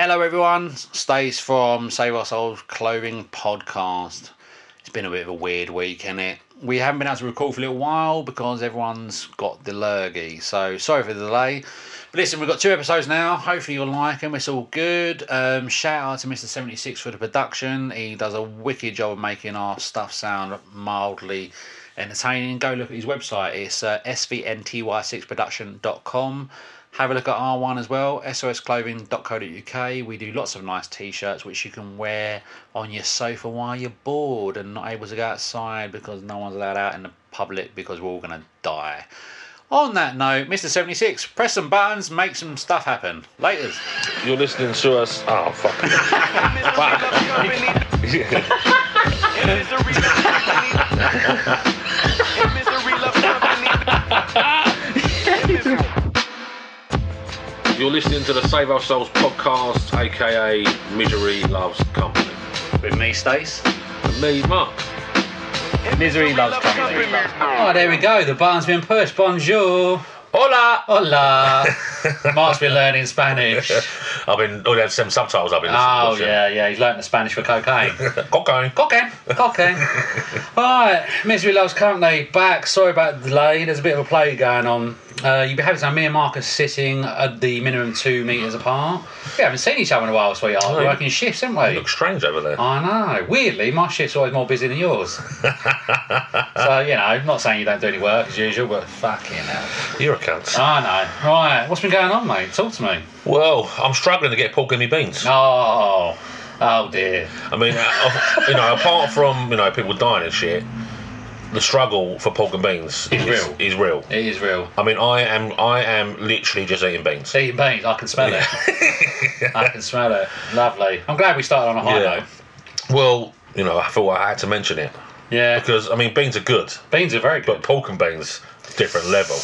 Hello, everyone. Stace from Save Our Souls Clothing Podcast. It's been a bit of a weird week, is it? We haven't been able to record for a little while because everyone's got the lurgy. So sorry for the delay. But listen, we've got two episodes now. Hopefully you'll like them. It's all good. Um, shout out to Mr. 76 for the production. He does a wicked job of making our stuff sound mildly entertaining. Go look at his website. It's uh, svnty6production.com. Have a look at R1 as well, sosclothing.co.uk. We do lots of nice t shirts which you can wear on your sofa while you're bored and not able to go outside because no one's allowed out in the public because we're all going to die. On that note, Mr. 76, press some buttons, make some stuff happen. Laters. You're listening to us. Oh, fuck. You're listening to the Save Our Souls podcast, aka Misery Loves Company. With me, Stace. And me, Mark. Misery loves company. Oh, there we go. The barn's been pushed. Bonjour. Hola! Hola. Mark's been learning Spanish. I've been, oh, there's some subtitles I've been listening Oh, to. yeah, yeah. He's learning the Spanish for cocaine. Cocaine. Cocaine. Cocaine. right. Misery Loves Company back. Sorry about the delay. There's a bit of a play going on. Uh, you've been having me and Marcus sitting at the minimum two metres apart. We haven't seen each other in a while, sweetheart. We're working shifts, haven't we? Look strange over there. I know. Weirdly, my shift's always more busy than yours. so, you know, I'm not saying you don't do any work as usual, but fucking hell. You're a cunt. I know. Right. What's been going on, mate? Talk to me. Well, I'm struggling to get pork in my beans. Oh. Oh, dear. I mean, uh, you know, apart from you know people dying and shit, the struggle for pork and beans Is is real. Is real. It is real. I mean, I am I am literally just eating beans. Eating beans, I can smell it. I can smell it. Lovely. I'm glad we started on a high Yeah. note. Well, you know, I thought I had to mention it Yeah. because I mean, beans are good, Beans are very but good. pork and beans different level.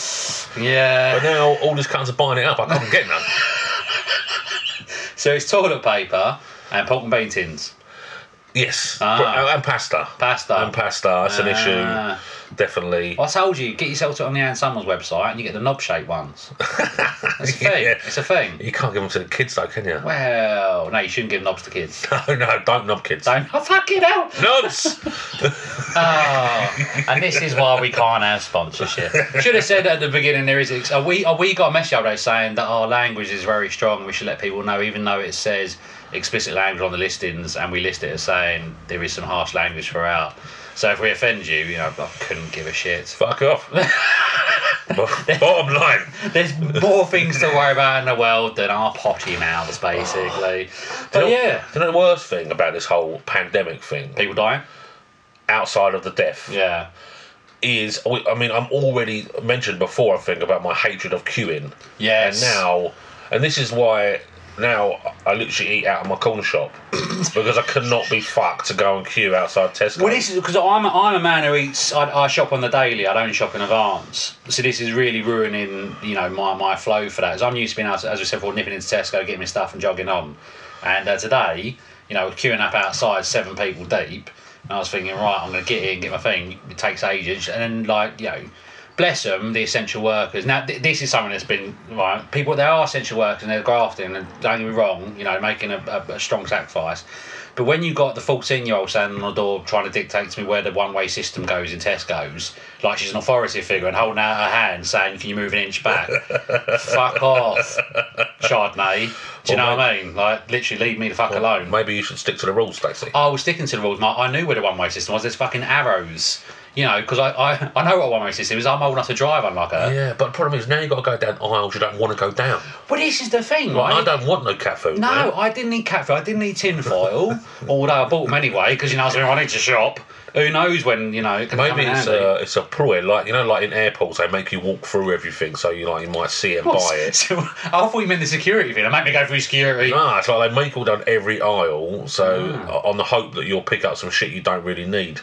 Yeah. But now all these cunts are buying it up. I can't get none. So it's toilet paper and pork and bean tins. Yes, Ah. And pasta. Pasta. And pasta. That's an Ah. issue. Definitely. I told you, get yourself to on the Ann Summers website and you get the knob shaped ones. It's a thing. Yeah. It's a thing. You can't give them to the kids though, can you? Well, no, you shouldn't give knobs to kids. No, no, don't knob kids. Don't. Oh, fucking hell. Knobs. Oh, and this is why we can't have sponsorship. Should have said at the beginning there is. Are we? Are we got a message out there saying that our language is very strong? We should let people know, even though it says explicit language on the listings, and we list it as saying there is some harsh language throughout. So if we offend you, you know, I couldn't give a shit. Fuck off. Bo- Bottom line. There's more things to worry about in the world than our potty mouths, basically. But you know, yeah, you know the worst thing about this whole pandemic thing, people dying. outside of the death, Yeah. is I mean, I'm already mentioned before, I think, about my hatred of queuing. Yes. And now, and this is why now I literally eat out of my corner shop because I cannot be fucked to go and queue outside Tesco. Well, this is because I'm, I'm a man who eats. I, I shop on the daily. I don't shop in advance. So this is really ruining, you know, my, my flow for that. So I'm used to being to, as we said before, nipping into Tesco, getting my stuff and jogging on. And uh, today, you know, queuing up outside, seven people deep. And I was thinking, right, I'm going to get in, get my thing. It takes ages, and then like, you know, bless them, the essential workers. Now, th- this is something that's been right. People, there are essential workers and they're grafting, and don't get me wrong, you know, making a, a, a strong sacrifice. But when you got the 14 year old standing on the door trying to dictate to me where the one way system goes in Tesco's, like she's an authority figure and holding out her hand saying, Can you move an inch back? fuck off, Chardonnay. Do you know Well, what I mean? Like, literally, leave me the fuck alone. Maybe you should stick to the rules, Stacey. I was sticking to the rules. Mark. I knew where the one way system was. There's fucking arrows. You know, because I, I, I know what one way system is. I'm old enough to drive, unlike her. Yeah, but the problem is now you've got to go down aisles you don't want to go down. Well, this is the thing, right? I don't want no cat food. No, man. I didn't need cat food. I didn't need tin foil. although I bought them anyway because you know I was going, I need to shop. Who knows when you know? It can come Maybe it's a it's a ploy, like you know, like in airports they make you walk through everything, so you like you might see and What's- buy it. So, I thought you meant the security thing. They make me go through security. No, it's like they make all down every aisle, so Ah. on the hope that you'll pick up some shit you don't really need.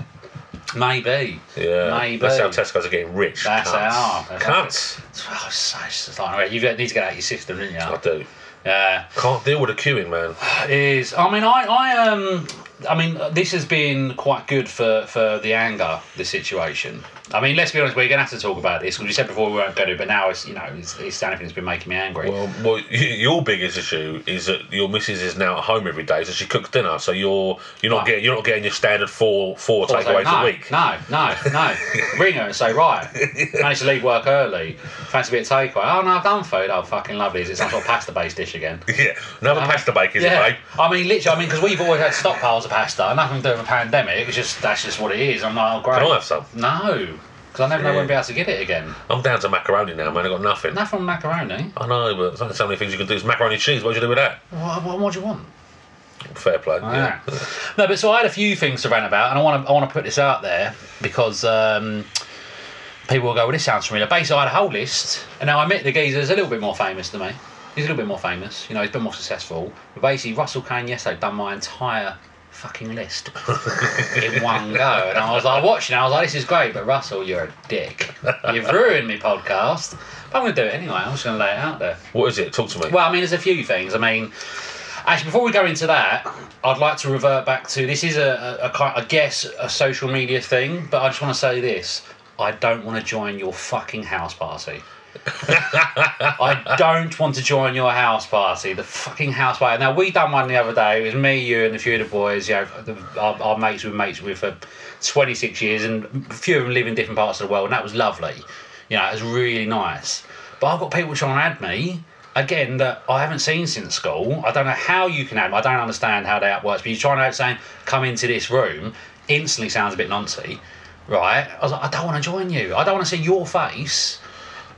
Maybe. Yeah, Maybe. that's how Tesco's are getting rich. That's how. That's. Cunts. Oh, it's so- it's just like, you need to get out of your system, didn't you? I do. Yeah. Can't deal with the queuing, man. is I mean I I um I mean this has been quite good for for the anger the situation. I mean let's be honest we're gonna have to talk about this because we said before we weren't going to but now it's you know it's, it's the only thing that's been making me angry. Well, well, your biggest issue is that your missus is now at home every day, so she cooks dinner. So you're you're not getting you're not getting your standard four four So I was like, takeaways no, a week. No, no, no. Ring her and say, right, managed to leave work early. Fancy a bit of takeaway. Oh, no, I've done food. Oh, fucking lovely. Is it some sort of pasta based dish again? Yeah, another uh, pasta bake, is yeah. it, babe? I mean, literally, I mean, because we've always had stockpiles of pasta, nothing to do with a pandemic. It's just, that's just what it is. I'm like, oh, great. Can I have some? No, because I never know when I'll be able to get it again. I'm down to macaroni now, man. I've got nothing. Nothing from macaroni. I know, but there's only so many things you can do. It's macaroni and cheese. What do you do with that? What, what, what do you want? Fair play. Yeah. No, but so I had a few things to rant about, and I want to I want to put this out there because um, people will go, "Well, this sounds familiar." Basically, I had a whole list, and now I admit the geezer's a little bit more famous than me. He's a little bit more famous, you know. He's been more successful. But basically, Russell Kane yesterday done my entire fucking list in one go, and I was like watching. it, I was like, "This is great," but Russell, you're a dick. You've ruined me podcast. But I'm going to do it anyway. I'm just going to lay it out there. What is it? Talk to me. Well, I mean, there's a few things. I mean, actually, before we go into that, I'd like to revert back to this is a, a, a kind, I guess, a social media thing, but I just want to say this: I don't want to join your fucking house party. I don't want to join your house party. The fucking house party. Now we done one the other day. It was me, you, and a few of the boys. You know, the, our, our mates we've mates with for 26 years, and a few of them live in different parts of the world, and that was lovely. You know, it was really nice. But I've got people trying to add me again that I haven't seen since school. I don't know how you can add. me. I don't understand how that works. But you're trying to add saying come into this room instantly sounds a bit noncy, right? I was like, I don't want to join you. I don't want to see your face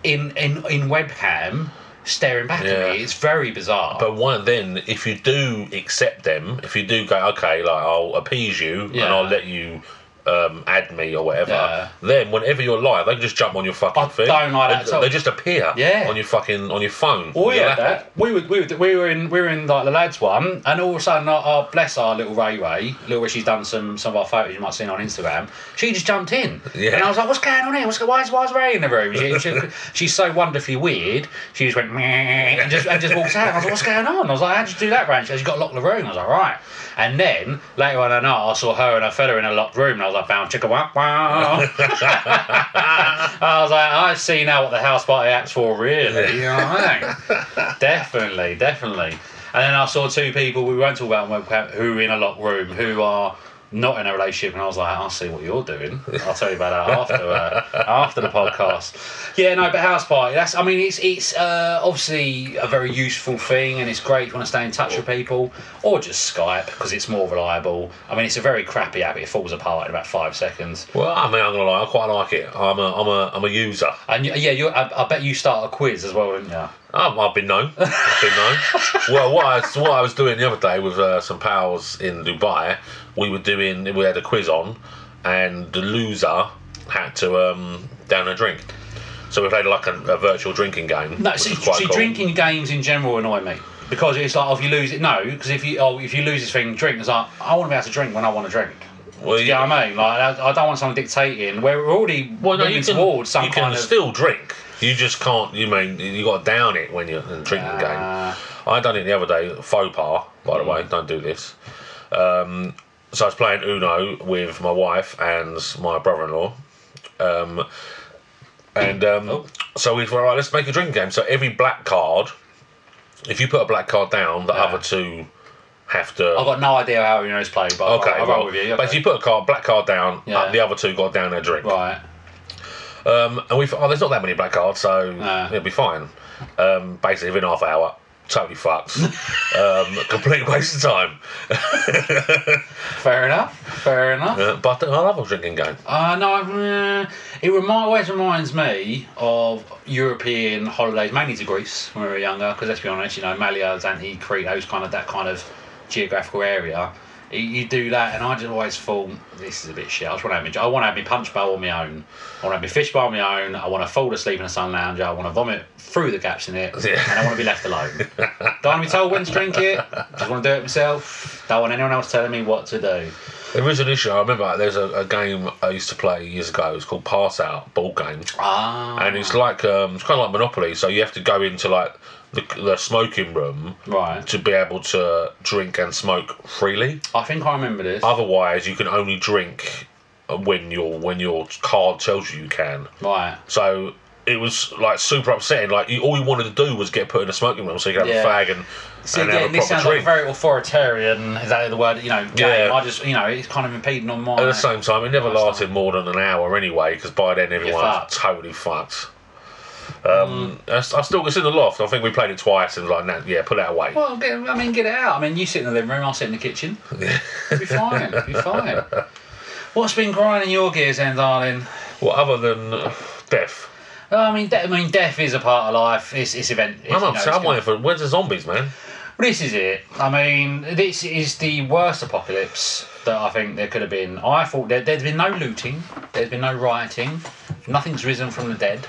in in in webcam staring back Yeah. at me. It's very bizarre. But one then, if you do accept them, if you do go, okay, like I'll appease you and I'll let you um, add me or whatever, Yeah. then whenever you're live, they can just jump on your fucking I thing. don't like that They, they just appear Yeah. on your fucking on your phone. Oh yeah, that. We were, we were we were in we were in like the lads one, and all of a sudden, our, our bless our little Ray Ray, little Ray, she's done some some of our photos you might have seen on Instagram. She just jumped in, Yeah. and I was like, "What's going on here? What's why is why is Ray in the room?" She, she, she's so wonderfully weird. She just went Meh, and just and just walks out. I was like, "What's going on?" I was like, "How'd you do that, Ray?" She goes, "You got locked lock the room." I was like, "Right." And then later on night, I saw her and her fella in a locked room, and I was like, "Found chicka wow wow." I was like, I see now what the house party act's for, really. You know what I mean? definitely, definitely. And then I saw two people we won't talk about who are in a locked room who are not in a relationship, and I was like, I'll see what you're doing. I'll tell you about that after uh, after the podcast. Yeah, no, but house party. That's. I mean, it's it's uh, obviously a very useful thing, and it's great if you want to stay in touch with people, or just Skype because it's more reliable. I mean, it's a very crappy app. It falls apart in about five seconds. Well, I mean, I'm gonna lie, I quite like it. I'm a, I'm a, I'm a user. And yeah, you. I, I bet you start a quiz as well, didn't you? Um, I've been known. I've been known. well, what I, what I was doing the other day with uh, some pals in Dubai, we were doing, we had a quiz on, and the loser had to um, down a drink. So we played like a, a virtual drinking game. No, which see, see cool. drinking games in general annoy me because it's like, oh, if you lose it, no, because if you oh, if you lose this thing, drink. It's like I want to be able to drink when I want to drink. Well, Do you know what I mean? Like I, I don't want someone dictating. We're already Well, no, moving you can, towards some you can of. still drink. You just can't. You mean you got to down it when you're in a drinking Ah. game. I done it the other day. Faux pas, by the way. Don't do this. Um, so I was playing Uno with my wife and my brother-in-law. Um, And um, Oh. so we thought, right, let's make a drinking game. So every black card, if you put a black card down, the Yeah. other two have to. I've got no idea how you know it's played, but Okay, I'll, well, with you. but if you put a card, black card down, Yeah. uh, the other two got down their drink. Right. Um, and we thought, oh, there's not that many black cards, so it'll be fine. Um, basically, within half an hour, totally fucked. um, complete waste of time. Fair enough. Fair enough. Uh, but I love a drinking game. Uh, no, uh, it remi- always reminds me of European holidays, mainly to Greece when we were younger. Because let's be honest, you know, Malia, Zante, Crete, those kind of that kind of geographical area. You, you do that, and I just always thought this is a bit shit. I just want to have my, I want to have my punch bowl on my own. I want to have my fish bowl on my own. I want to fall asleep in a sun lounger. I want to vomit through the gaps in it, Yeah. and I want to be left alone. Don't want to be told when to drink it. Just want to do it myself. Don't want anyone else telling me what to do. There is an issue. I remember there's a, a game I used to play years ago. It's called Pass Out Ball Game, Ah, and it's like um, it's kind of like Monopoly. So you have to go into like the, the smoking room right. to be able to drink and smoke freely. I think I remember this. Otherwise, you can only drink when your when your card tells you you can. Right. So it was like super upsetting. Like you, all you wanted to do was get put in a smoking room so you could have Yeah. a fag and, See, and again, this sounds like very authoritarian. Is that the word? You know, game. Yeah. I just, you know, it's kind of impeding on my. At the same time, it never lasted time. more than an hour anyway, because by then everyone fucked. totally fucked. Um, I, I still it's in the loft. I think we played it twice and like, yeah, put that away. Well, get, I mean, get it out. I mean, you sit in the living room, I'll sit in the kitchen. It'll be fine. It'll be fine. What's been grinding your gears, then, darling? Well, other than uh, death, I mean, de- I mean, death is a part of life. It's, it's event. It's, I'm you know, I'm waiting for where's the zombies, man? Well, this is it. I mean, this is the worst apocalypse that I think there could have been. I thought there, there's been no looting, there's been no rioting, nothing's risen from the dead.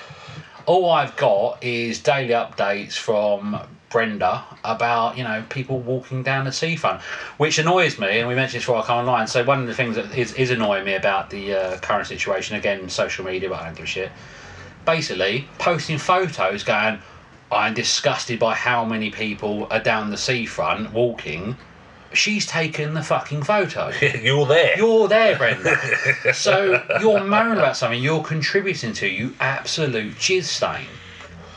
All I've got is daily updates from Brenda about, you know, people walking down the seafront, which annoys me, and we mentioned this before I come online. So, one of the things that is, is annoying me about the uh, current situation, again, social media, but I don't give a shit, basically posting photos going, I'm disgusted by how many people are down the seafront walking. She's taken the fucking photo. You're there. You're there, Brenda. so you're moaning about something you're contributing to, you absolute jizz stain.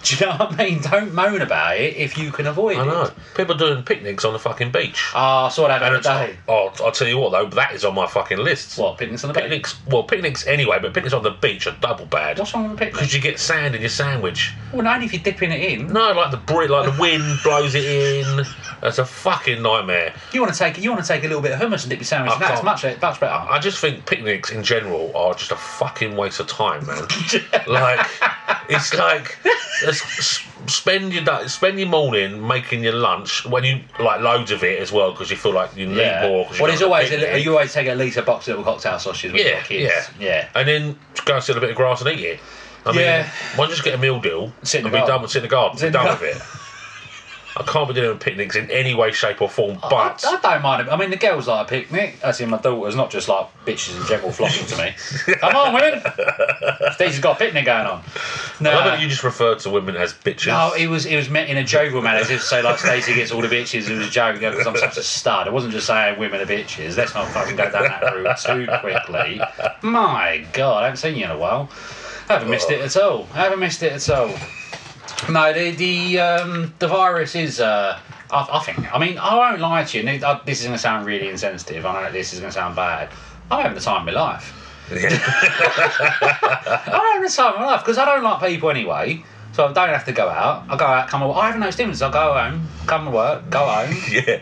Do you know what I mean? Don't moan about it if you can avoid it. I know. it. People doing picnics on the fucking beach. Ah, I saw that the other day. oh, I'll tell you what though, that is on my fucking list. What, picnics on the beach? Well, picnics anyway, but picnics on the beach are double bad. What's wrong with a picnic? Because you get sand in your sandwich. Well, not only if you're dipping it in. No, like the bri- like the wind blows it in. That's a fucking nightmare. You want to take you want to take a little bit of hummus and dip your sandwich. I in that. It's much much better. I just think picnics in general are just a fucking waste of time, man. like, it's like spend your day, spend your morning making your lunch when you like loads of it as well because you feel like you need yeah. more. Well, there's a always a, you always take at least a box of little cocktail sausages with yeah, your kids. yeah, yeah. and then go and sit on a bit of grass and eat it. I mean, Yeah. why don't just get a meal deal Sit and be garden. done with sit in the garden, Sit be done with it. I can't be doing picnics in any way, shape, or form, I, but I don't mind it. I mean, the girls like a picnic. As in my daughters, not just like bitches in general flocking to me. Come on, women. Stacey's got a picnic going on. No, I love that you just referred to women as bitches. no, it was it was meant in a jovial manner, as if to say like Stacey gets all the bitches. It was a joke because I'm such a stud. I wasn't just saying women are bitches. Let's not fucking go down that route too quickly. My God, I haven't seen you in a while. I haven't missed it at all. I haven't missed it at all. No, the the um, the virus is. Uh, I, I think. I mean, I won't lie to you. uh, This is going to sound really insensitive. I know this is going to sound bad. I'm having the time of my life. I'm having the time of my life because I don't like people anyway. So I don't have to go out. I go out, come. Work. I haven't noticed difference. I go home, come to work, go home. yeah.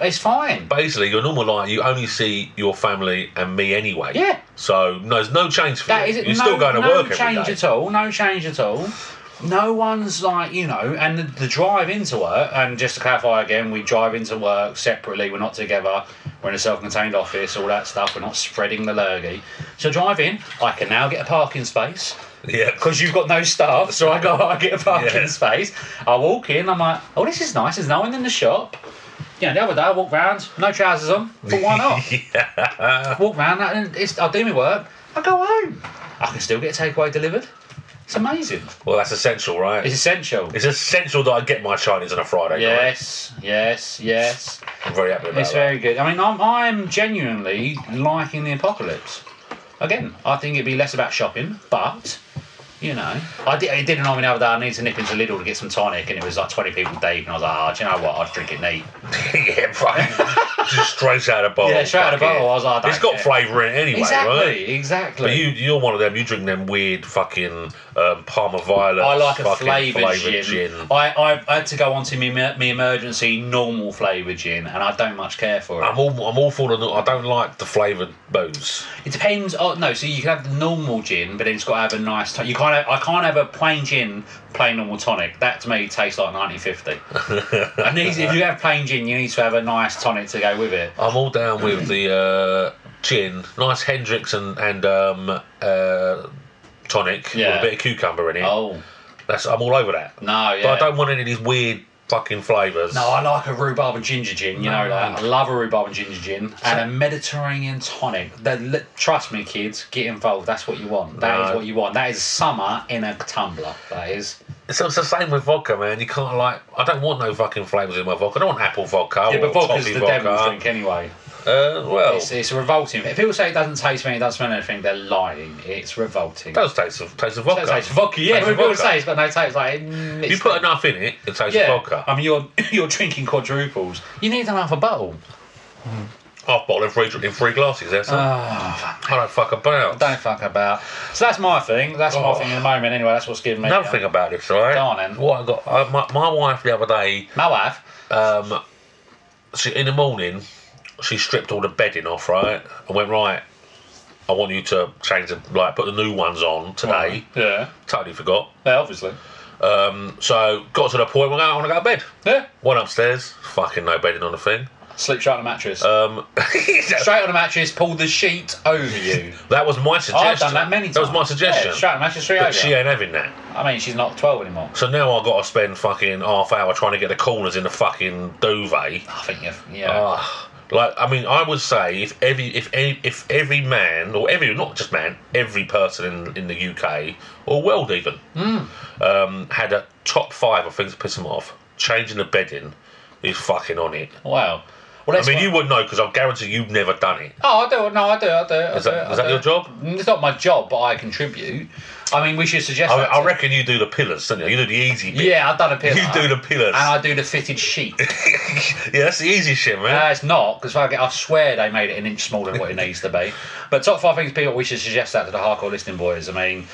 It's fine. Basically, your normal life, you only see your family and me anyway. Yeah. So no, there's no change for That you. is You're no, still going to no work every change at all. No change at all. No one's like you know, and the, the drive into work. And just to clarify again, we drive into work separately. We're not together. We're in a self-contained office. All that stuff. We're not spreading the lurgy. So drive in. I can now get a parking space Yeah. because you've got no staff. So I go. I get a parking Yeah. space. I walk in. I'm like, oh, this is nice. There's no one in the shop. Yeah, the other day I walked round, no trousers on, but why not? yeah. walk round, and it's, I'll do my work. I go home. I can still get takeaway delivered. It's amazing. Well, that's essential, right? It's essential. It's essential that I get my Chinese on a Friday night. Yes, yes, yes. I'm very happy about It's that. very good. I mean, I'm, I'm genuinely liking the apocalypse. Again, I think it'd be less about shopping, but You know, I did. It didn't know me the other day. I needed to nip into Lidl to get some tonic, and it was like twenty people deep, and I was like, oh, do you know what? I'd drink it neat. yeah, right. Just straight out of the bottle. Yeah, straight out of the bottle. I was like, I it's got care. flavour in it anyway, exactly, right? exactly. But you, you're one of them. You drink them weird fucking um, Parma Violet. I like a flavoured flavoured gin. I, I had to go on to me, me emergency normal flavoured gin, and I don't much care for it. I'm all, I'm all for the. I don't like the flavoured booze. It depends. Oh no, so you can have the normal gin, but then it's got to have a nice. To- you can't. Have, I can't have a plain gin, plain normal tonic. That to me tastes like 1950. I need, if you have plain gin, you need to have a nice tonic to go with it. I'm all down with the uh, gin, nice Hendrick's and and um, uh, tonic with a bit of cucumber in it. Oh That's I'm all over that. no, yeah. But I don't want any of these weird fucking flavours. No, I like a rhubarb and ginger gin. You know mm. that. I love a rhubarb and ginger gin and a Mediterranean tonic. That, trust me, kids, get involved. That's what you want. That is No. what you want. That is summer in a tumbler. That is. It's, it's the same with vodka, man. You can't like. I don't want no fucking flavours in my vodka. I don't want apple vodka Yeah, but vodka's toffee the vodka. devil's drink anyway. Uh, well, It's, it's revolting. If people say it doesn't taste me, it doesn't smell anything, they're lying. It's revolting. it does taste of taste of vodka. It tastes vodka, yeah. Tastes When people vodka. say it's got no taste, like mm, you put enough in it, it tastes yeah. of vodka. I mean, you're you're drinking quadruples. You need another bottle. Half a bottle in three in three glasses. There, son. I don't fuck about. Don't fuck about. So that's my thing. That's my Oh. thing at the moment. Anyway, that's what's giving me. Another thing about this, right? Go on then. What I got? Uh, my, my wife the other day, My wife. um, she, in the morning, she stripped all the bedding off, right, and went right. I want you to change the like put the new ones on today. Yeah. Totally forgot. Yeah, obviously. Um, So got to the point where I want to go to bed. Yeah. Went upstairs, fucking no bedding on the thing. Sleep straight on the mattress. Um, straight on the mattress. pulled the sheet over you. that was my suggestion. I've done that many times. That was my suggestion. Yeah, straight on the mattress, straight over. but she ain't having that. I mean, she's not 12 anymore. So now I've got to spend fucking half hour trying to get the corners in the fucking duvet. I think, if, yeah. Ah, like I mean, I would say if every if any, if every man or every not just man, every person in in the UK or world even Hmm. um, had a top five of things to piss them off. Changing the bedding is fucking on it. wow. Well, I mean, you wouldn't know because I guarantee you've never done it. Oh, I do. No, I do. I do. I Is do, that- I is that your job? It's not my job, but I contribute. I mean, we should suggest. I, that I reckon you do the pillars, don't you? You do the easy bit. Yeah, I've done a pillar. You do the pillars. And I do the fitted sheet. yeah, that's the easy shit, man. No, it's not because I, I swear they made it an inch smaller than what it needs to be. But top five things, people, we should suggest that to the hardcore listening boys. I mean,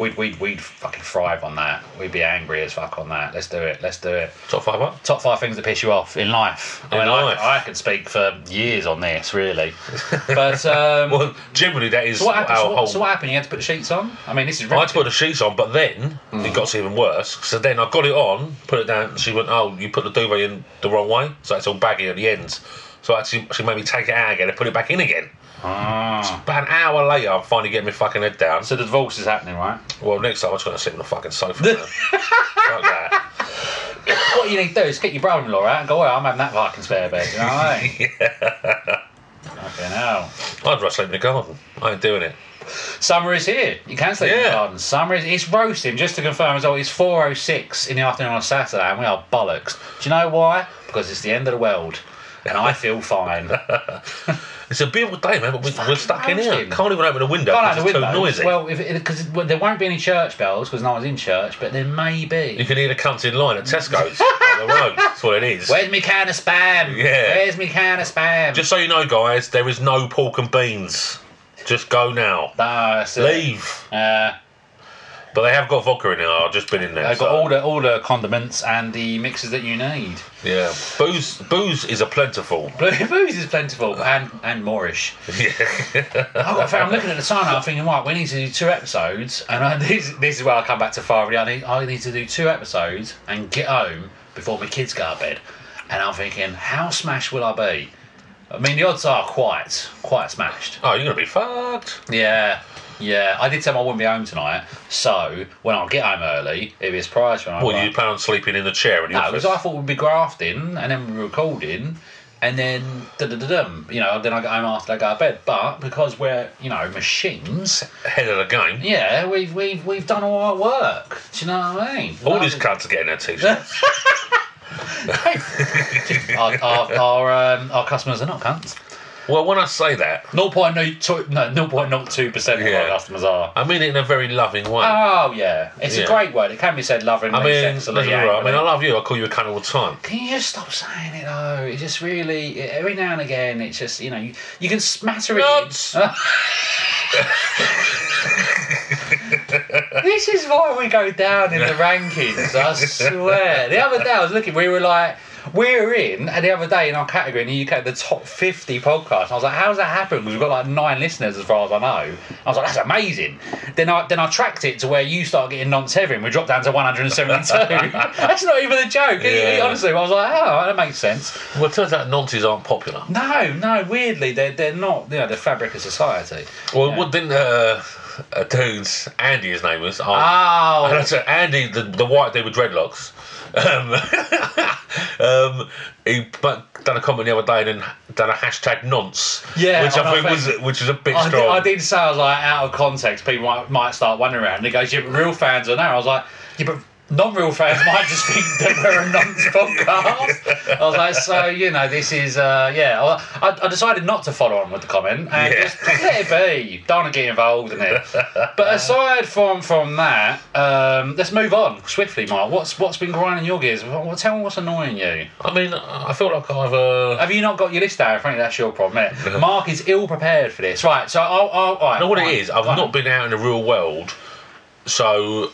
we'd we'd, we'd fucking thrive on that. We'd be angry as fuck on that. Let's do it. Let's do it. Top five up. Top five things that piss you off in life. I In mean, life. I, I could speak for years on this, really. But um, Well, generally that is so what happened? our So what, whole. so what happened? You had to put the sheets on. I mean, this is. I relative- put the sheets on, but then it got even worse. So then I got it on, put it down. She went, "Oh, you put the duvet in the wrong way, so it's all baggy at the ends." So actually, she made me take it out again and put it back in again. Ah. About an hour later, I'm finally getting my fucking head down. So the divorce is happening, right? Well, next time I'm just gonna sit on the fucking sofa. that. What you need to do is get your brother-in-law out and go, well, I'm having that fucking spare bed. You know what I mean? Fucking hell. I'd rather sleep in the garden. I ain't doing it. Summer is here. You can sleep in the Yeah. garden. Summer is it's roasting. Just to confirm as well, it's four oh six in the afternoon on a Saturday, and we are bollocks. Do you know why? Because it's the end of the world, and I feel fine. It's a beautiful day, man, but we, we're stuck in here. Can't even open the window because it's too noisy. Well, if because there won't be any church bells because no one's in church, but there may be. you can hear the cunts in line at Tesco's on the road. That's what it is. Where's me can of spam? Yeah. Where's me can of spam? Just so you know, guys, there is no pork and beans. Just go now. no. Leave. Uh, But they have got vodka in there. I've just been in there. They've got all the all the condiments and the mixes that you need. Yeah, booze. Booze is a plentiful. Booze is plentiful and and moreish. Yeah. I've got, I'm looking at the time now, I'm thinking, right, we need to do two episodes, and I, this, this is where I come back to fire. I need, I need to do two episodes and get home before my kids go to bed. And I'm thinking, how smashed will I be? I mean, the odds are quite, quite smashed. oh, you're gonna be fucked. Yeah, yeah. I did tell them I wouldn't be home tonight, so when I get home early, if it's prior to when I Well, you plan on sleeping in the chair in the no, office? because I thought we'd be grafting and then we're recording, and then da da da dum. You know, then I get home after I go to bed. But because we're you know machines, Ahead of the game. yeah, we've we've we've done all our work. Do you know what I mean? All these cunts are getting their t-shirts. our, our, our, um, our customers are not cunts. Well, when I say that, 0.02 no, point. No, 0.02 percent of Yeah. our customers are. I mean it in a very loving way. Oh yeah, it's a great word. It can be said lovingly, I mean, right, I mean, angrily. I love you. I call you a cunt all the time. Can you just stop saying it though? It just really every now and again. It's just you know you, you can smatter it. Nuts. This is why we go down in the rankings. I swear. The other day I was looking. We were like. We're in, and the other day in our category in the UK, the top 50 podcasts. I was like, how's that happen? Because we've got like nine listeners as far as I know. I was like, that's amazing. Then I then I tracked it to where you start getting non Severing. We dropped down to 172. that's not even a joke. Yeah. Honestly, I was like, oh, that makes sense. Well, it turns out nonces aren't popular. No, no, weirdly, they're, they're not, you know, the fabric of society. Well, Yeah. what didn't uh, a dude's Andy, his name was. Oh, Oh, And it, Andy, the, the white dude with dreadlocks. Um, um, he but done a comment the other day and then done a hashtag nonce. Yeah, which I think was which was a bit I did, strong. I did say I was like out of context. People might, might start wondering around. And he goes, "Yeah, but real fans are now." I was like, "Yeah, but non-real fans might just think that we're a nonce podcast." I was like, "So you know, this is uh, yeah." I, I decided not to follow on with the comment and Yeah. just, just let it be. Don't want to get involved in it. But aside from from that, um, let's move on swiftly, Mark. What's what's been grinding your gears? What, tell me what's annoying you. I mean, I feel like I've. Uh, Have you not got your list out in front? That's your problem. Isn't it? Mark is ill prepared for this. Right, so I'll. I'll all right, you know what fine, it is? I've fine. not been out in the real world, so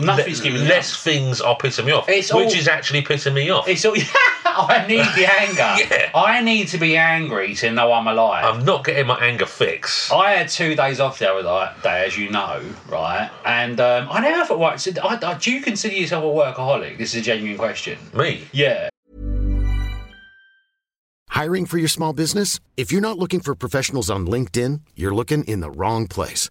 Nothing's le- giving you less things are pissing me off, It's which all- is actually pissing me off. It's all, I need the anger. Yeah. I need to be angry to know I'm alive. I'm not getting my anger fix. I had two days off the other di- day, as you know, right? And um, I never thought, right, so I, I, do you consider yourself a workaholic? This is a genuine question. Me. Yeah. Hiring for your small business? If you're not looking for professionals on LinkedIn, you're looking in the wrong place.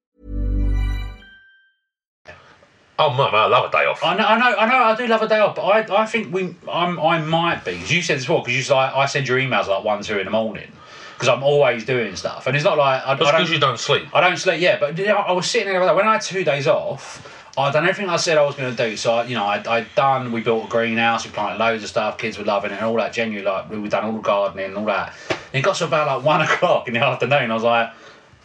Oh, mum, I love a day off. I know, I know, I know. I do love a day off, but I, I think we, I'm, I might be. 'cause you said this before, because you like, I send your emails like one, two in the morning, because I'm always doing stuff, and it's not like I, I That's don't. because you don't sleep. I don't sleep. Yeah, but you know, I was sitting there when I had two days off. I'd done everything I said I was going to do. So I, you know, I'd, I'd done. We built a greenhouse. We planted loads of stuff. Kids were loving it and all that. Genuinely, like we'd done all the gardening and all that. And it got to about like one o'clock in the afternoon. I was like,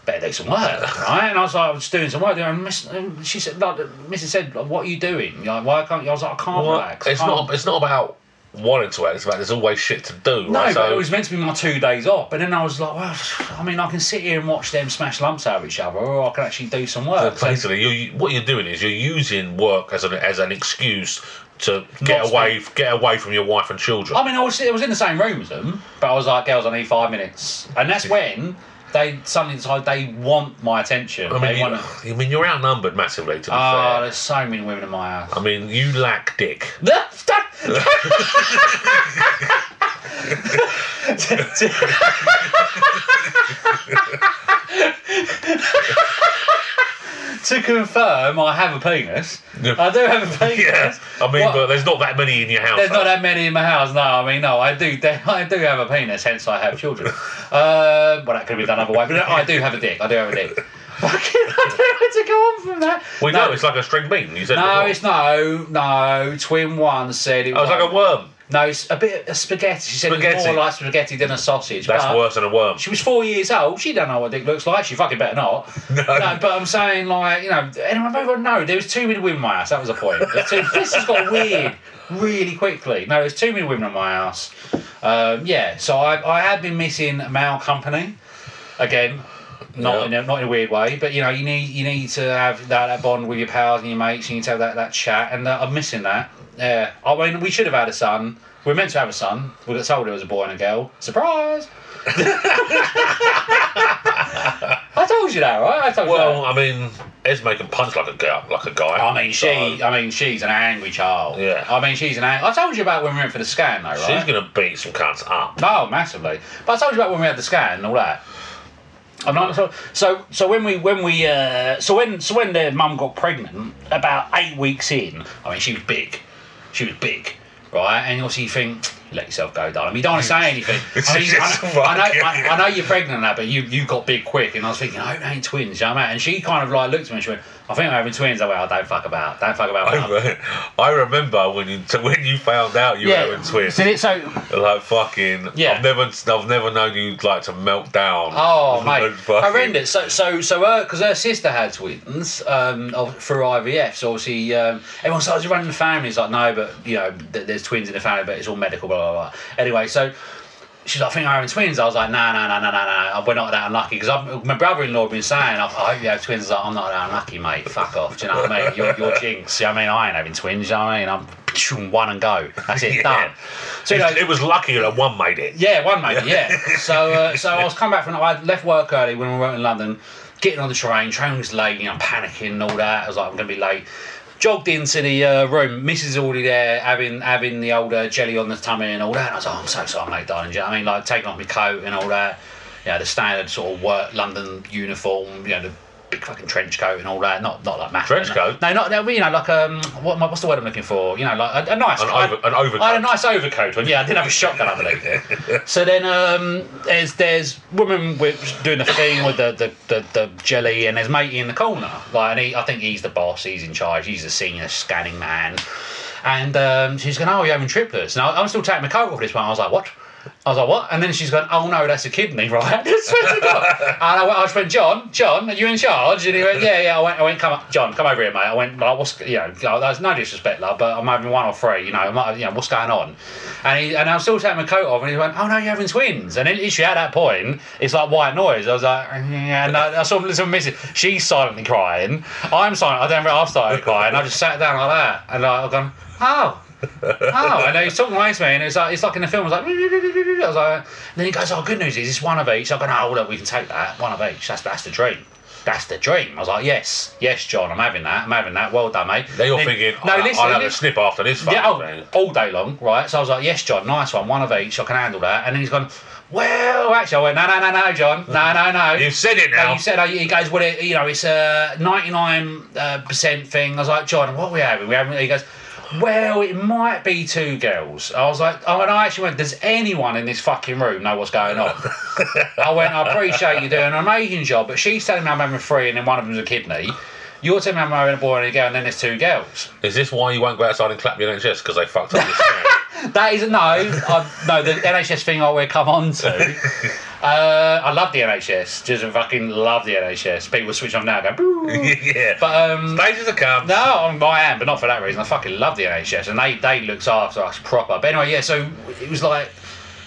better do some work, right? And I was like, I was doing some work. And, miss, and she said, like, Mrs. said, what are you doing? You're like, why can't you? I was like, I can't Well, relax. I it's can't- not. It's not about wanting to work. It's about there's always shit to do. No, right? but it was meant to be my two days off. But then I was like, well, I mean, I can sit here and watch them smash lumps out of each other, or I can actually do some work. So- basically, you what you're doing is you're using work as an as an excuse to get Not away get away from your wife and children. I mean, I was I was in the same room as them, but I was like, girls, I need five minutes, and that's when they suddenly decide they want my attention. I mean, want. you, I mean, you're outnumbered massively. To be Oh, fair, there's so many women in my house. I mean, you lack dick. to confirm, I have a penis. I do have a penis. Yeah, I mean, What- but there's not that many in your house. There's not that many in my house. No, I mean, no, I do. I do have a penis, hence I have children. uh, well, that could be done other way, but I do have a dick. I do have a dick. Fucking, I don't know where to go on from that. we no, know it's like a string bean. You said no, before. it's no, no. Twin one said it was. Oh, it's like a worm. No, it's a bit of spaghetti. She said it's Spaghetti. more like spaghetti than a sausage. That's but worse than a worm. She was four years old. She don't know what dick looks like. She fucking better not. No. but I'm saying like you know, anyone ever know? There was too many women in my house. That was the point. There's this has got weird really quickly. No, there's too many women in my house. Um, yeah, so I, I had been missing male company again. Not Yeah. in a, not in a weird way, but you know, you need you need to have that, that bond with your pals and your mates. You need to have that, that chat, and uh, I'm missing that. Yeah, I mean, we should have had a son. We are meant to have a son. We got told it was a boy and a girl. Surprise! I told you that, right? I told you Well. I mean, Esme can punch like a girl, Like a guy. I mean, she. so I mean, she's an angry child. Yeah. I mean, she's an. Ang- I told you about when we went for the scan, though, right? she's gonna beat some cunts up. Oh, massively. But I told you about when we had the scan and all that. I'm not, so, so so when we when we uh, so when so when their mum got pregnant about eight weeks in, I mean she was big, she was big, right? And obviously you think you let yourself go, darling. You don't want to say anything. I, mean, I, know, I, know, I, I know you're pregnant now, but you you got big quick, and I was thinking, I hope they ain't twins, you know what I mean? And she kind of like looked at me and she went, I think we're having twins. I don't fuck about, don't fuck about. mum." I, I remember when you so when you found out you were having twins. So, it- so Like fucking, Yeah. I've never, I've never known you like to melt down. Oh mate, fucking- horrendous. So so so her because her sister had twins um, through IVF. So obviously um, everyone starts running the family. It's like no, but you know th- there's twins in the family, but it's all medical. Blah blah blah. Anyway, so. She's like, I think I'm having twins. I was like, no, no, no, no, no, no. We're not that unlucky. Because my brother-in-law had been saying, I, I hope you have twins. I was like, I'm not that unlucky, mate. Fuck off. Do you know what I mean? You're, you're jinx. You know what I mean? I ain't having twins. You know what I mean? I'm one and go. That's it, Yeah. done. So, you know, it was lucky that one made it. yeah, one mate. Yeah. So, uh, so I was coming back from. I left work early when we were in London. Getting on the train, train was late. You know, panicking and all that. I was like, I'm going to be late. Jogged into the uh, room. Mrs. already there, having having the old uh, jelly on the tummy and all that. And I was like, I'm so sorry, mate, darling. You know I mean, like taking off my coat and all that. Yeah, the standard sort of work London uniform. You know, the big fucking trench coat and all that. Not not like massive. Trench coat? No, not no, you know, like um, what what's the word I'm looking for? You know, like a, a nice An I- over- an overcoat. I had a nice overcoat on. Yeah, I didn't have a shotgun underneath. so then um, there's there's woman with doing the thing with the, the, the, the jelly, and there's matey in the corner. Like, and he, I think he's the boss. He's in charge. He's the senior scanning man. And um, she's going, "Oh, you're having triplets." And I, I'm still taking my coat off this one. I was like, "What?" I was like, "What?" And then she's going, "Oh no, that's a kidney, right?" And I, went, I went, "John, John, are you in charge?" And he went, "Yeah, yeah." I went, I went, "Come on, John, come over here, mate." I went, like, "What's you know?" There's no disrespect, love, but I'm having one or three. You know, I'm, you know, what's going on? And he, and I was still taking my coat off, and he went, "Oh no, you're having twins." And literally at that point, it's like white noise. I was like, "Yeah," and I, I saw little Mrs. She's silently crying. I'm silent. I don't remember. I've started crying. I just sat down like that, and I've gone, "Oh." Oh, and he's talking away to me, and it's like it's like in the film. I was like, I was like, and then he goes, "Oh, good news is it's one of each." I'm going, "Oh, look, we can take that one of each. That's that's the dream. That's the dream." I was like, "Yes, yes, John, I'm having that. I'm having that. Well done, mate." Now you're Then- thinking, no, I'll, listen, I'll have a snip after this. Yeah, oh, all day long, right? So I was like, "Yes, John, nice one, one of each. I can handle that." And then he's gone. Well, actually, I went, no, no, no, no, John, no, no, no. You've said it No, now. you said, he goes, well, it, you know, it's a 99 uh, percent thing. I was like, John, what are we having? We having, he goes, well, it might be two girls. I was like, oh, and I actually went, does anyone in this fucking room know what's going on? I went, I appreciate you doing an amazing job, but she's telling me I'm having three and then one of them's a kidney. You're telling me I'm having a boy and a girl and then there's two girls. Is this why you won't go outside and clap your NHS because they fucked up your scan? That is no, I, no. The NHS thing I will come on to. Uh, I love the NHS. Just fucking love the NHS. People switch on now, and go. Boo. yeah. But um, Stages of come. no, I'm, I am, but not for that reason. I fucking love the NHS, and they they looks after us proper. But anyway, yeah. So it was like.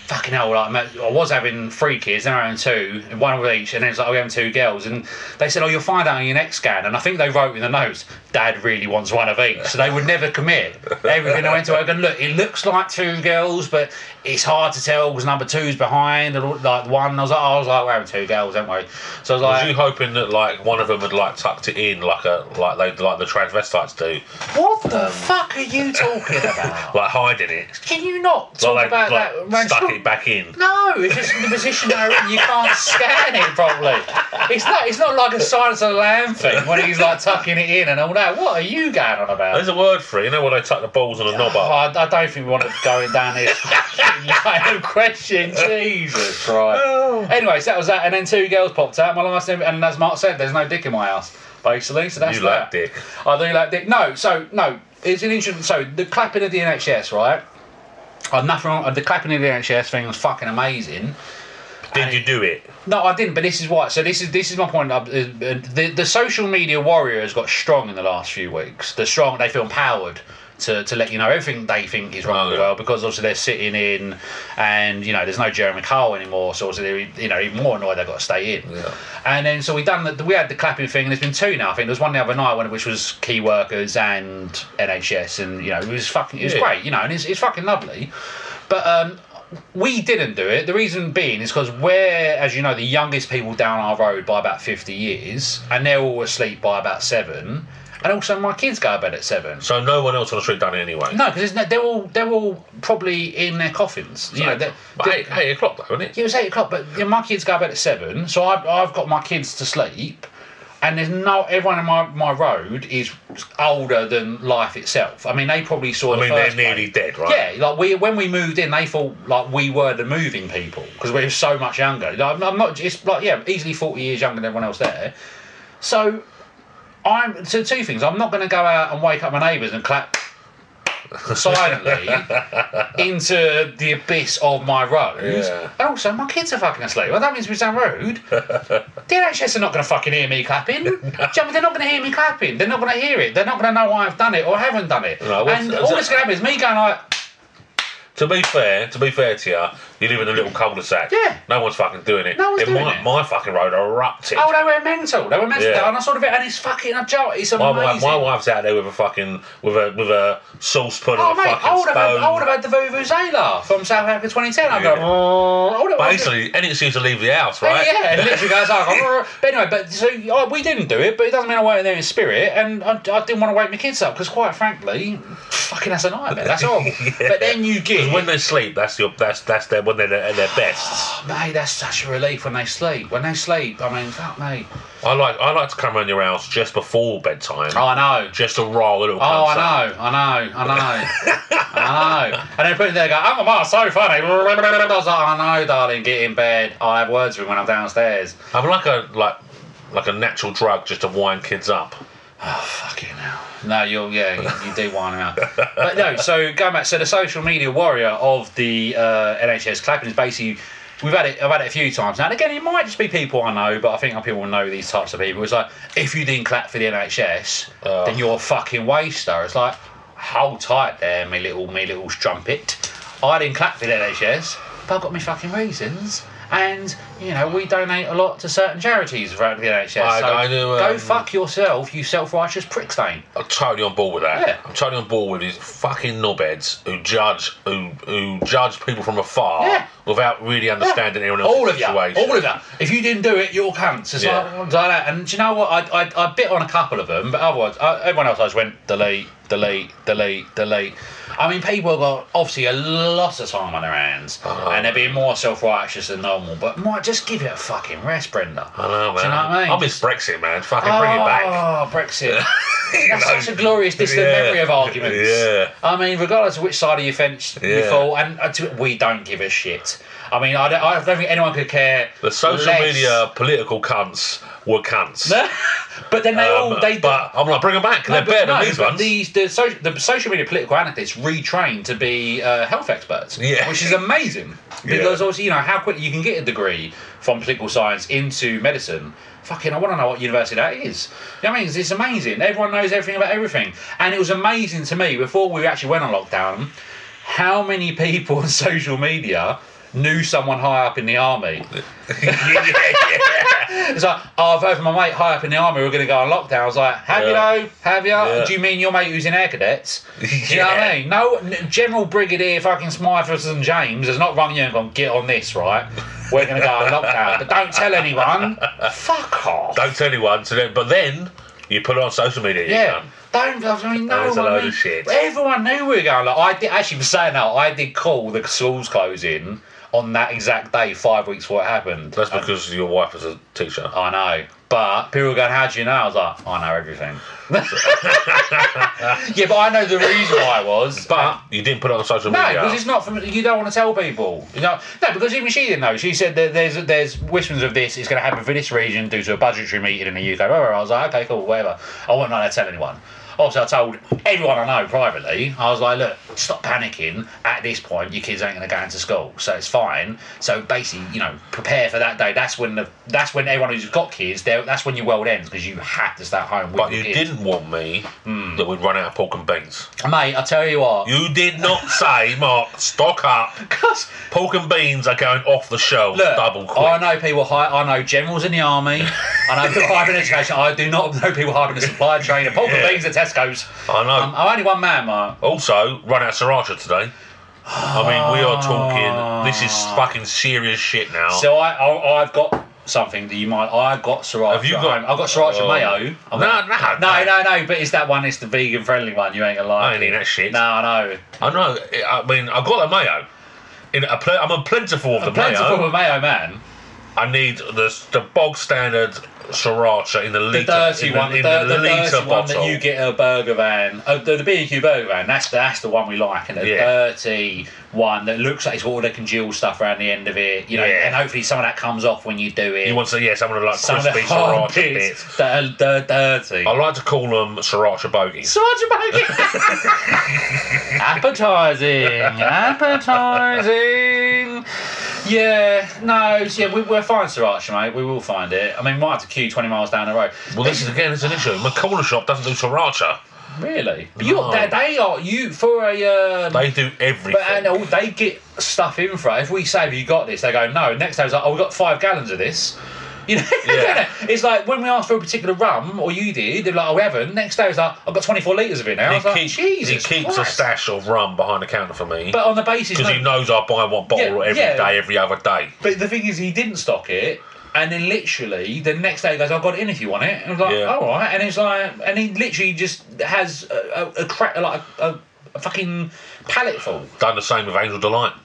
Fucking hell! Like I was having three kids, then I having two, one of each, and then it's like oh, we're having two girls. And they said, "Oh, you'll find out on your next scan." And I think they wrote in the notes, "Dad really wants one of each," so they would never commit. Everything I went to, I go, "Look, it looks like two girls, but it's hard to tell because number two's behind, and like one." I was like, oh, "I was like, we're having two girls, aren't we?" So I was Was you hoping that like one of them had like tucked it in like a like they like the transvestites do, "What the um, fuck are you talking about? like hiding it, Can you not talk like, about like that?" man? stuck it back in. No, it's just in the position where you can't scan it properly. It's not. It's not like a Silence of the Lamb thing when he's like tucking it in and all that. What are you going on about? There's a word for it, you know, when they tuck the balls on a knob Oh, up. I, I don't think we want to go down this of question. Jesus Christ. Oh. Anyway, so that was that, and then two girls popped out. My last name, and as Mark said, there's no dick in my house, basically. So that's You that. like dick. I do like dick. No, so no, it's an interesting. So the clapping of the NHS, right? I've nothing wrong. The clapping of the NHS thing was fucking amazing. Did you do it? No, I didn't. But this is why. So this is this is my point. Uh, The the social media warrior has got strong in the last few weeks. They're strong. They feel empowered. To, to let you know everything they think is wrong Oh, yeah. world because obviously they're sitting in and you know there's no Jeremy Kyle anymore so obviously they're you know even more annoyed they've got to stay in Yeah. and then so we done the, we had the clapping thing and there's been two now I think there was one the other night when which was key workers and NHS and you know it was fucking it was Yeah. great you know and it's, it's fucking lovely but um we didn't do it. The reason being is because we're, as you know, the youngest people down our road by about 50 years, and they're all asleep by about seven. And also, my kids go to bed at seven. So no one else on the street done it anyway. No, because they're all they're all probably in their coffins. You know, they're, they're- eight, eight o'clock though, isn't it? it was eight o'clock, but you know, my kids go to bed at seven, so I've, I've got my kids to sleep, and there's no everyone in my, my road is older than life itself. I mean, they probably saw. I the mean, they're nearly dead, right? Yeah, like we when we moved in, they thought like we were the moving people because we were so much younger. Like, I'm- I'm not. It's like yeah, easily forty years younger than everyone else there. So I'm so two things. I'm not going to go out and wake up my neighbours and clap silently into the abyss of my road. Yeah. And also, my kids are fucking asleep. Well, that means we sound rude. the NHS are not going to fucking hear me clapping. Do you know what I mean? They're not going to hear me clapping. They're not going to hear it. They're not going to know why I've done it or haven't done it. No, and all that's going to happen is me going like, To be fair, to be fair to you, you live in a little cul-de-sac. Yeah. No one's fucking doing it. No one's in doing my, it. my fucking road erupted. oh, they were mental. They were mental. Yeah. And I saw the bit, and it's fucking a joke. It's my, amazing. wife, my wife's out there with a fucking with a with a saucepan Oh, and a mate, fucking I would, have had. I would have had the Vuvuzela from South Africa 2010. I'm Yeah. going, "Oh, I would have- Basically, anything seems to leave the house, right? Yeah, it literally goes like. Oh. but anyway, but so oh, we didn't do it, but it doesn't mean I weren't there in spirit, and I, I didn't want to wake my kids up because, quite frankly, fucking that's a nightmare. That's all. But then you get when they sleep, that's your that's that's their when they're at their best. mate, that's such a relief when they sleep. When they sleep, I mean, fuck me. I like I like to come around your house just before bedtime, Oh, I know. just to roll a little. Oh. I know, I know, I know, I know. And then put it there, and go, oh, my, so funny. I was like, I know, darling, get in bed. I'll have words with him when I'm downstairs. I'm like a like like a natural drug just to wind kids up. Oh fucking hell. No, you're yeah, you, you do wind them out. But no, so going back, so the social media warrior of the uh, NHS clapping is basically. We've had it. I've had it a few times now. And again, it might just be people I know, but I think people know these types of people. It's like if you didn't clap for the NHS, then you're a fucking waster. It's like hold tight there, me little me little strumpet. I didn't clap for the NHS, but I've got my fucking reasons. And you know, we donate a lot to certain charities throughout the NHS. I- so I do, go um, fuck yourself, you self-righteous prick stain. I'm totally on board with that. Yeah. I'm totally on board with these fucking knobheads who judge who who judge people from afar Yeah. without really understanding anyone else's all of you, all of you. If you didn't do it, you're cunts. It's Yeah. like, like that. And do you know what? I, I, I bit on a couple of them, but otherwise, I, everyone else I just went delete, delete, delete, delete. I mean, people have got obviously a lot of time on their hands, Oh. and they're being more self-righteous than normal. But might just give it a fucking rest, Brenda. I know, man. Do you know what I mean? I miss Brexit, man. Fucking bring it back. Oh, Brexit. That's know? such a glorious distant Yeah. memory of arguments. Yeah. I mean, regardless of which side of your fence you fall, and uh, to- we don't give a shit. I mean, I don't, I don't think anyone could care. The social less. media political cunts were cunts. but then they Um, all they. but I'm like, bring them back. no, They're better no, than these ones. These the, so, the social media political analysts retrained to be uh, health experts, Yeah. which is amazing because obviously you know how quickly you can get a degree from political science into medicine. Fucking, I want to know what university that is. You know what I mean? It's amazing. Everyone knows everything about everything, and it was amazing to me before we actually went on lockdown. How many people on social media knew someone high up in the army? It's like, oh, I've heard from my mate high up in the army we're going to go on lockdown. I was like, have you Yeah. though? Have you? Yeah. Do you mean your mate who's in air cadets? Do you know what I mean? No, General Brigadier fucking Smythe and James has not rung you and gone, get on this, right? We're going to go on lockdown. But don't tell anyone. Fuck off. Don't tell anyone. So then, but then you put it on social media. Yeah. Don't, I mean, no one knew- Everyone knew we were going. Like, I did, actually, for saying that, I did call the schools closing on that exact day, five weeks before it happened. That's And- because your wife is a teacher. I know. But people were going, How do you know? I was like, I know everything. yeah, but I know the reason why I was. But you didn't put it on social media. no, because it's not from you. Don't want to tell people. You know, no, because even she didn't know. She said that there's there's whisperings of this. It's going to happen for this region due to a budgetary meeting in the UK. I was like, okay, cool, whatever. I wasn't allowed to tell anyone. Obviously I told everyone I know privately. I was like, look, stop panicking. At this point, your kids ain't going to go into school, so it's fine. So basically, you know, prepare for that day. That's when the that's when everyone who's got kids, that's when your world ends because you have to stay at home with But you kids. didn't want me hmm. that we'd run out of pork and beans. mate. I tell you what, You did not say, Mark, stock up because Pork and beans are going off the shelf Look, double quick. I know people high. I know generals in the army. I know people high in education. I do not know people high in the supply chain. And pork and Yeah. beans at Tesco's. I know. Um, I'm only one man, Mark. Also, run out of sriracha today. I mean, we are talking. This is fucking serious shit now. So I, I I've got something that you might. I got sriracha. Have you got-. I've got sriracha Oh. mayo. No, no, no, no. no. But it's that one. It's the vegan friendly one. You ain't gonna like. I ain't eating that shit. No, I know. I know. I mean, I've got the mayo. In a pl- I'm a plentiful of the Plentiful mayo. of mayo, man. I need the the bog standard sriracha in the liter, The dirty in the, one, the, in the the liter dirty one bottle. that you get at a burger van, uh, the, the B&Q burger van. That's that's the one we like, and the Yeah. dirty one that looks like it's all the congealed stuff around the end of it. You know, Yeah. and hopefully some of that comes off when you do it. You want to, yeah, some of the like some the crispy sriracha bits bits. that are dir- dirty. I like to call them sriracha bogies. Sriracha bogies. Appetizing, appetizing. Yeah, no, yeah, we, we're fine, Sriracha, mate. We will find it. I mean, we might have to queue 20 miles down the road. Well, this is again, it's an issue. My shop doesn't do sriracha. Really? But you, No. they, they are, you, for a. Um, They do everything. but and all- they get stuff in for it. If we say, have you got this? They go, no. Next day, it's like, oh, we've got five gallons of this. You know, Yeah. it's like when we asked for a particular rum, or you did, they're like, oh, we haven't. Next day, it's like, I've got 24 litres of it now. I was he, like, keep- Jesus he keeps Christ. a stash of rum behind the counter for me But on the basis, because no, he knows I buy one bottle Yeah, every day, yeah. every other day. But the thing is, he didn't stock it. And then literally, the next day he goes, I've got it in if you want it. And I was like, Yeah. all right. And it's like, and he literally just has a, a, a crack, like a, a fucking pallet full. Done the same with Angel Delight.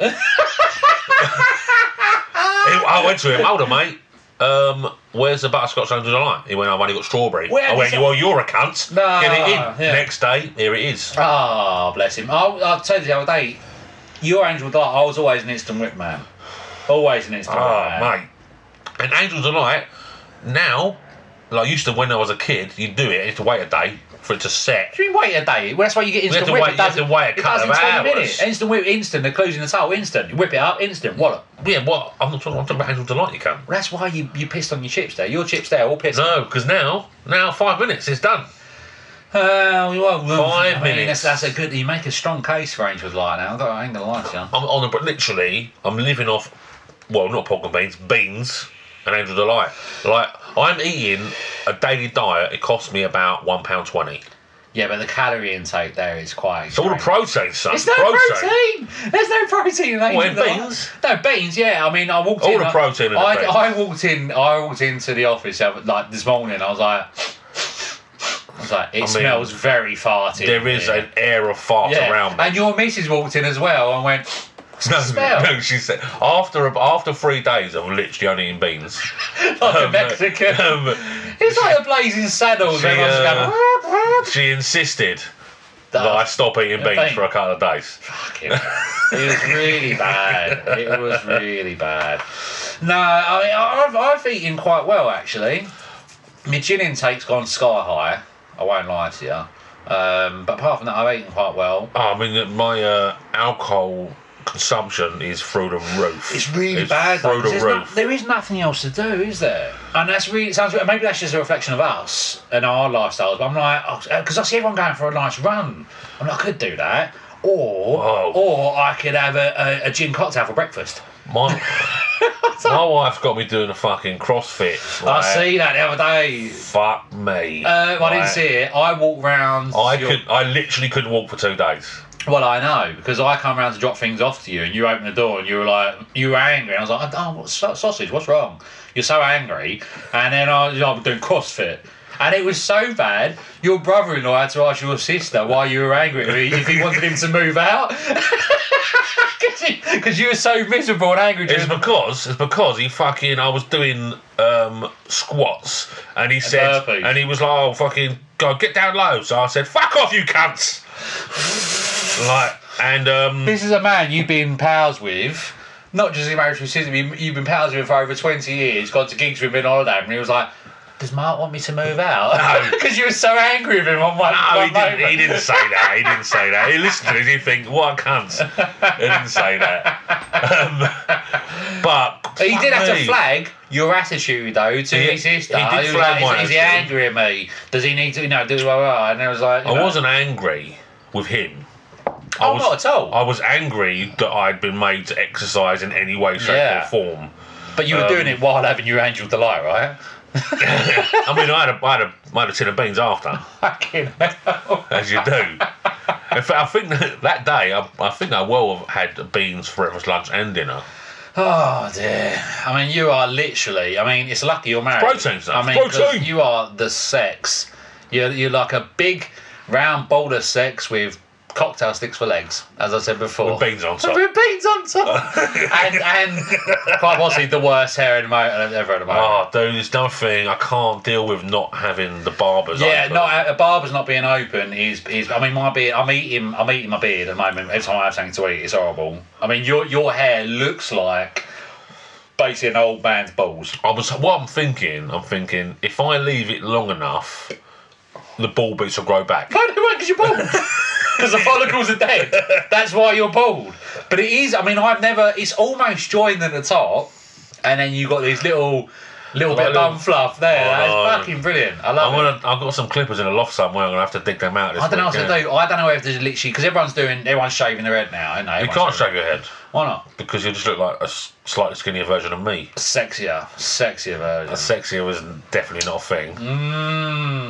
I went to him, hold on, mate. Um, where's the butterscotch Angel Delight? He went, I've only got strawberry. Where I have went, you- well, you're a cunt. Nah, Get it in. yeah. Next day, here it is. Ah, bless him. I'll, I'll tell you the other day, your Angel Delight, I was always an instant whip man. Always an instant whip Oh, man. mate. And Angel Delight, now, like used to when I was a kid, you'd do it, you had to wait a day for it to set. Do you wait a day? Well, that's why you get have instant to whip. wait- it you have to it- wait a couple of in 20 hours. minutes. Instant whip, instant. They're closing the tail, instant. You whip it up, instant. Wallop. Yeah, what? I'm not talking, I'm talking about Angel Delight, you can. Well, that's why you, you pissed on your chips there. Your chips there, all pissed. No, because now, now five minutes, it's done. Uh, well, Five I mean, minutes. That's, that's a good. You make a strong case for Angel Delight now. I ain't gonna lie to you. I'm on the, but literally, I'm living off, well, not pork and beans, beans and Angel Delight. Like, I'm eating a daily diet, it costs me about £1.20. Yeah, but the calorie intake there is quite. So all the protein, son. It's no protein. There's no protein in Angel What, in beans? No beans. Yeah, I mean, I walked in. All in. the I- protein in the I, beans. I walked in. I walked into the office uh, like this morning. I was like, I was like, it mean, smells very farty. There is an air of fart around me. And your missus walked in as well and went. No, no, she said after after three days of literally only eating beans. like a um, Mexican. um, it's like a blazing saddle. she, uh, going. she insisted that I stop eating beans thing. for a couple of days. Fucking- it was really bad. It was really bad. No, I mean, I've, I've eaten quite well actually. My gin intake's gone sky high. I won't lie to you. Um, but apart from that, I've eaten quite well. Oh, I mean, my uh, alcohol consumption is through the roof. It's really bad. though, Through 'cause the there's no- roof. there is nothing else to do, is there? And that's really it sounds. Maybe that's just a reflection of us and our lifestyles. But I'm like, because I see everyone going for a nice run. I'm like, I could do that, or Oh. or I could have a, a, a gin cocktail for breakfast. My, my wife's got me doing a fucking CrossFit. I see that the other day. Fuck me. Uh, I didn't see it. I walked round. I your- could. I literally couldn't walk for two days. Well, I know because I come round to drop things off to you, and you open the door, and you were like, you were angry. And I was like, oh, what's sa- sausage? What's wrong? You're so angry. And then I was, I'm doing CrossFit. And it was so bad, your brother-in-law had to ask your sister why you were angry at me if he wanted him to move out. Because you were so miserable and angry. It's because it's because he fucking I was doing um, squats and he said burpees. and he was like oh fucking go get down low so I said fuck off you cunts like and um, This is a man you've been pals with, not just in marriage with you- you've been pals with for over 20 years, gone to gigs with him on holiday, and he was like, does Mark want me to move out? Because you were so angry with him on one, No, one he didn't, moment. he didn't say that. He didn't say that. He listened to it. He think, what a cunt. He didn't say that. Um, but He did have to flag your attitude though to He- his sister. he did was flag like, is, is he angry at me? Does he need to, you know, do blah, blah? And I was like, I know, wasn't angry with him. I Oh, was, not at all. I was angry that I'd been made to exercise in any way, shape, Yeah. or form. But you were um, doing it while having your angel delight, right? I mean, I had a, I had a, I had a tin of beans after, Fucking hell. as you do. In fact, I think that, that day, I, I think I well have had beans for breakfast, lunch, and dinner. Oh dear. I mean, you are literally. I mean, it's lucky you're married. protein stuff. I mean, Protein. you are the sex. You're you're like a big round boulder sex with cocktail sticks for legs, as I said before. With beans on top. With beans on top. and and quite possibly the worst hair in the motor I've ever had in motor. Oh, ah, dude, there's nothing. I can't deal with not having the barbers. Yeah, open. not a barber's not being open is is. I mean, my beard. I'm eating. I'm eating my beard at the moment. Every time I have something to eat, it's horrible. I mean, your your hair looks like basically an old man's balls. I was. What I'm thinking, I'm thinking, if I leave it long enough, the ball boots will grow back. They won't because you're bald. Because the follicles are dead. That's why you're bald. But it is. I mean, I've never. It's almost joined at the top, and then you've got these little. Little bit of little- bum fluff there. Oh, That's no. fucking brilliant. I love I'm it. gonna. I've got some clippers in a loft somewhere. I'm gonna have to dig them out. This I don't know what week, to yeah. do. I don't know if there's literally because everyone's doing, everyone's shaving their head now. I know. You can't shaving- shave your head Why not? because you just look like a s- slightly skinnier version of me. Sexier, sexier version. A sexier was definitely not a thing. Mm.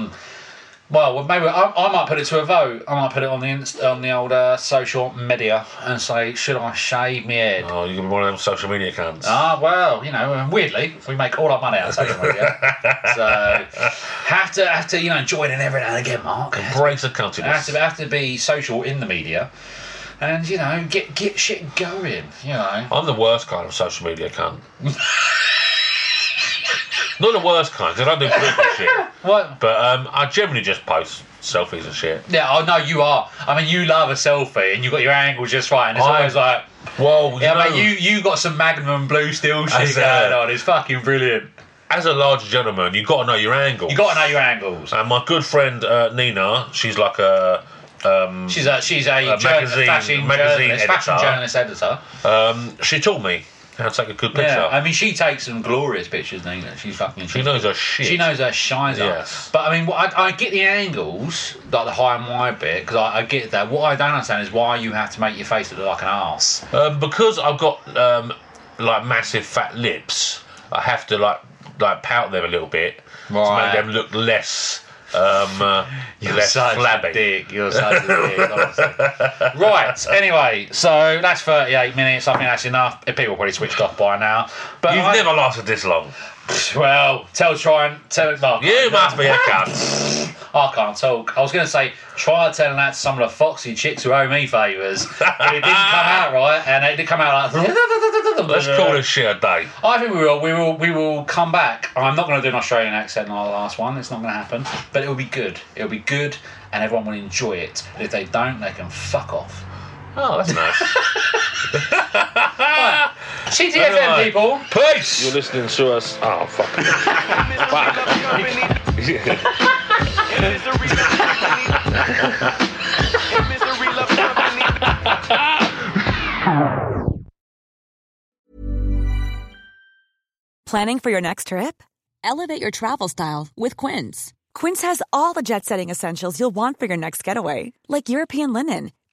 Well, well, maybe I, I might put it to a vote. I might put it on the inst- on the old uh, social media and say, should I shave my head? Oh, you're one of them social media cunts. Ah, well, you know, and weirdly, we make all our money out of social media, so have to have to you know join in every now and again, Mark. Embrace the have to have to be social in the media, and you know get get shit going. You know, I'm the worst kind of social media cunt. not the worst kind, 'cause I don't do political shit. what? But um, I generally just post selfies and shit. Yeah, oh no, you are. I mean, you love a selfie, and you got your angle just right, and it's I- always like. Well, Yeah, you know, mate, you you got some Magnum Blue Steel shit going on. It's fucking brilliant. as a large gentleman, you got to know your angles. You got to know your angles. And my good friend uh, Nina, she's like a. Um, She's a she's a, A magazine- fashion magazine journalist, fashion editor. journalist editor. um, she taught me how to take a good picture. Yeah, I mean, she takes some glorious pictures, Nina. She's fucking. she knows her shit. She knows her shines up. Yes. But I mean, what I, I get the angles, like the high and wide bit, because I, I get that. What I don't understand is why you have to make your face look like an arse. Um, because I've got um, like massive fat lips, I have to like like pout them a little bit to make them look less um, uh, less such flabby. a dick. You're such a dick. honestly. right. Anyway, so that's 38 minutes. I think that's enough. People probably switched off by now. But You've I- never lasted this long. Well, tell try and tell it. Mark. You must be a cunt. I can't talk. I was going to say try telling that to some of the foxy chicks who owe me favours, but it didn't come out right, and it did come out like. Let's call this shit a day. I think we will. We will. We will come back. I'm not going to do an Australian accent like the last one. It's not going to happen. But it will be good. It'll be good, and everyone will enjoy it. And if they don't, they can fuck off. Oh, that's nice. CTFM Anyway. people. Peace. You're listening to us. Oh fuck. Planning for your next trip? Elevate your travel style with Quince. Quince has all the jet setting essentials you'll want for your next getaway, like European linen,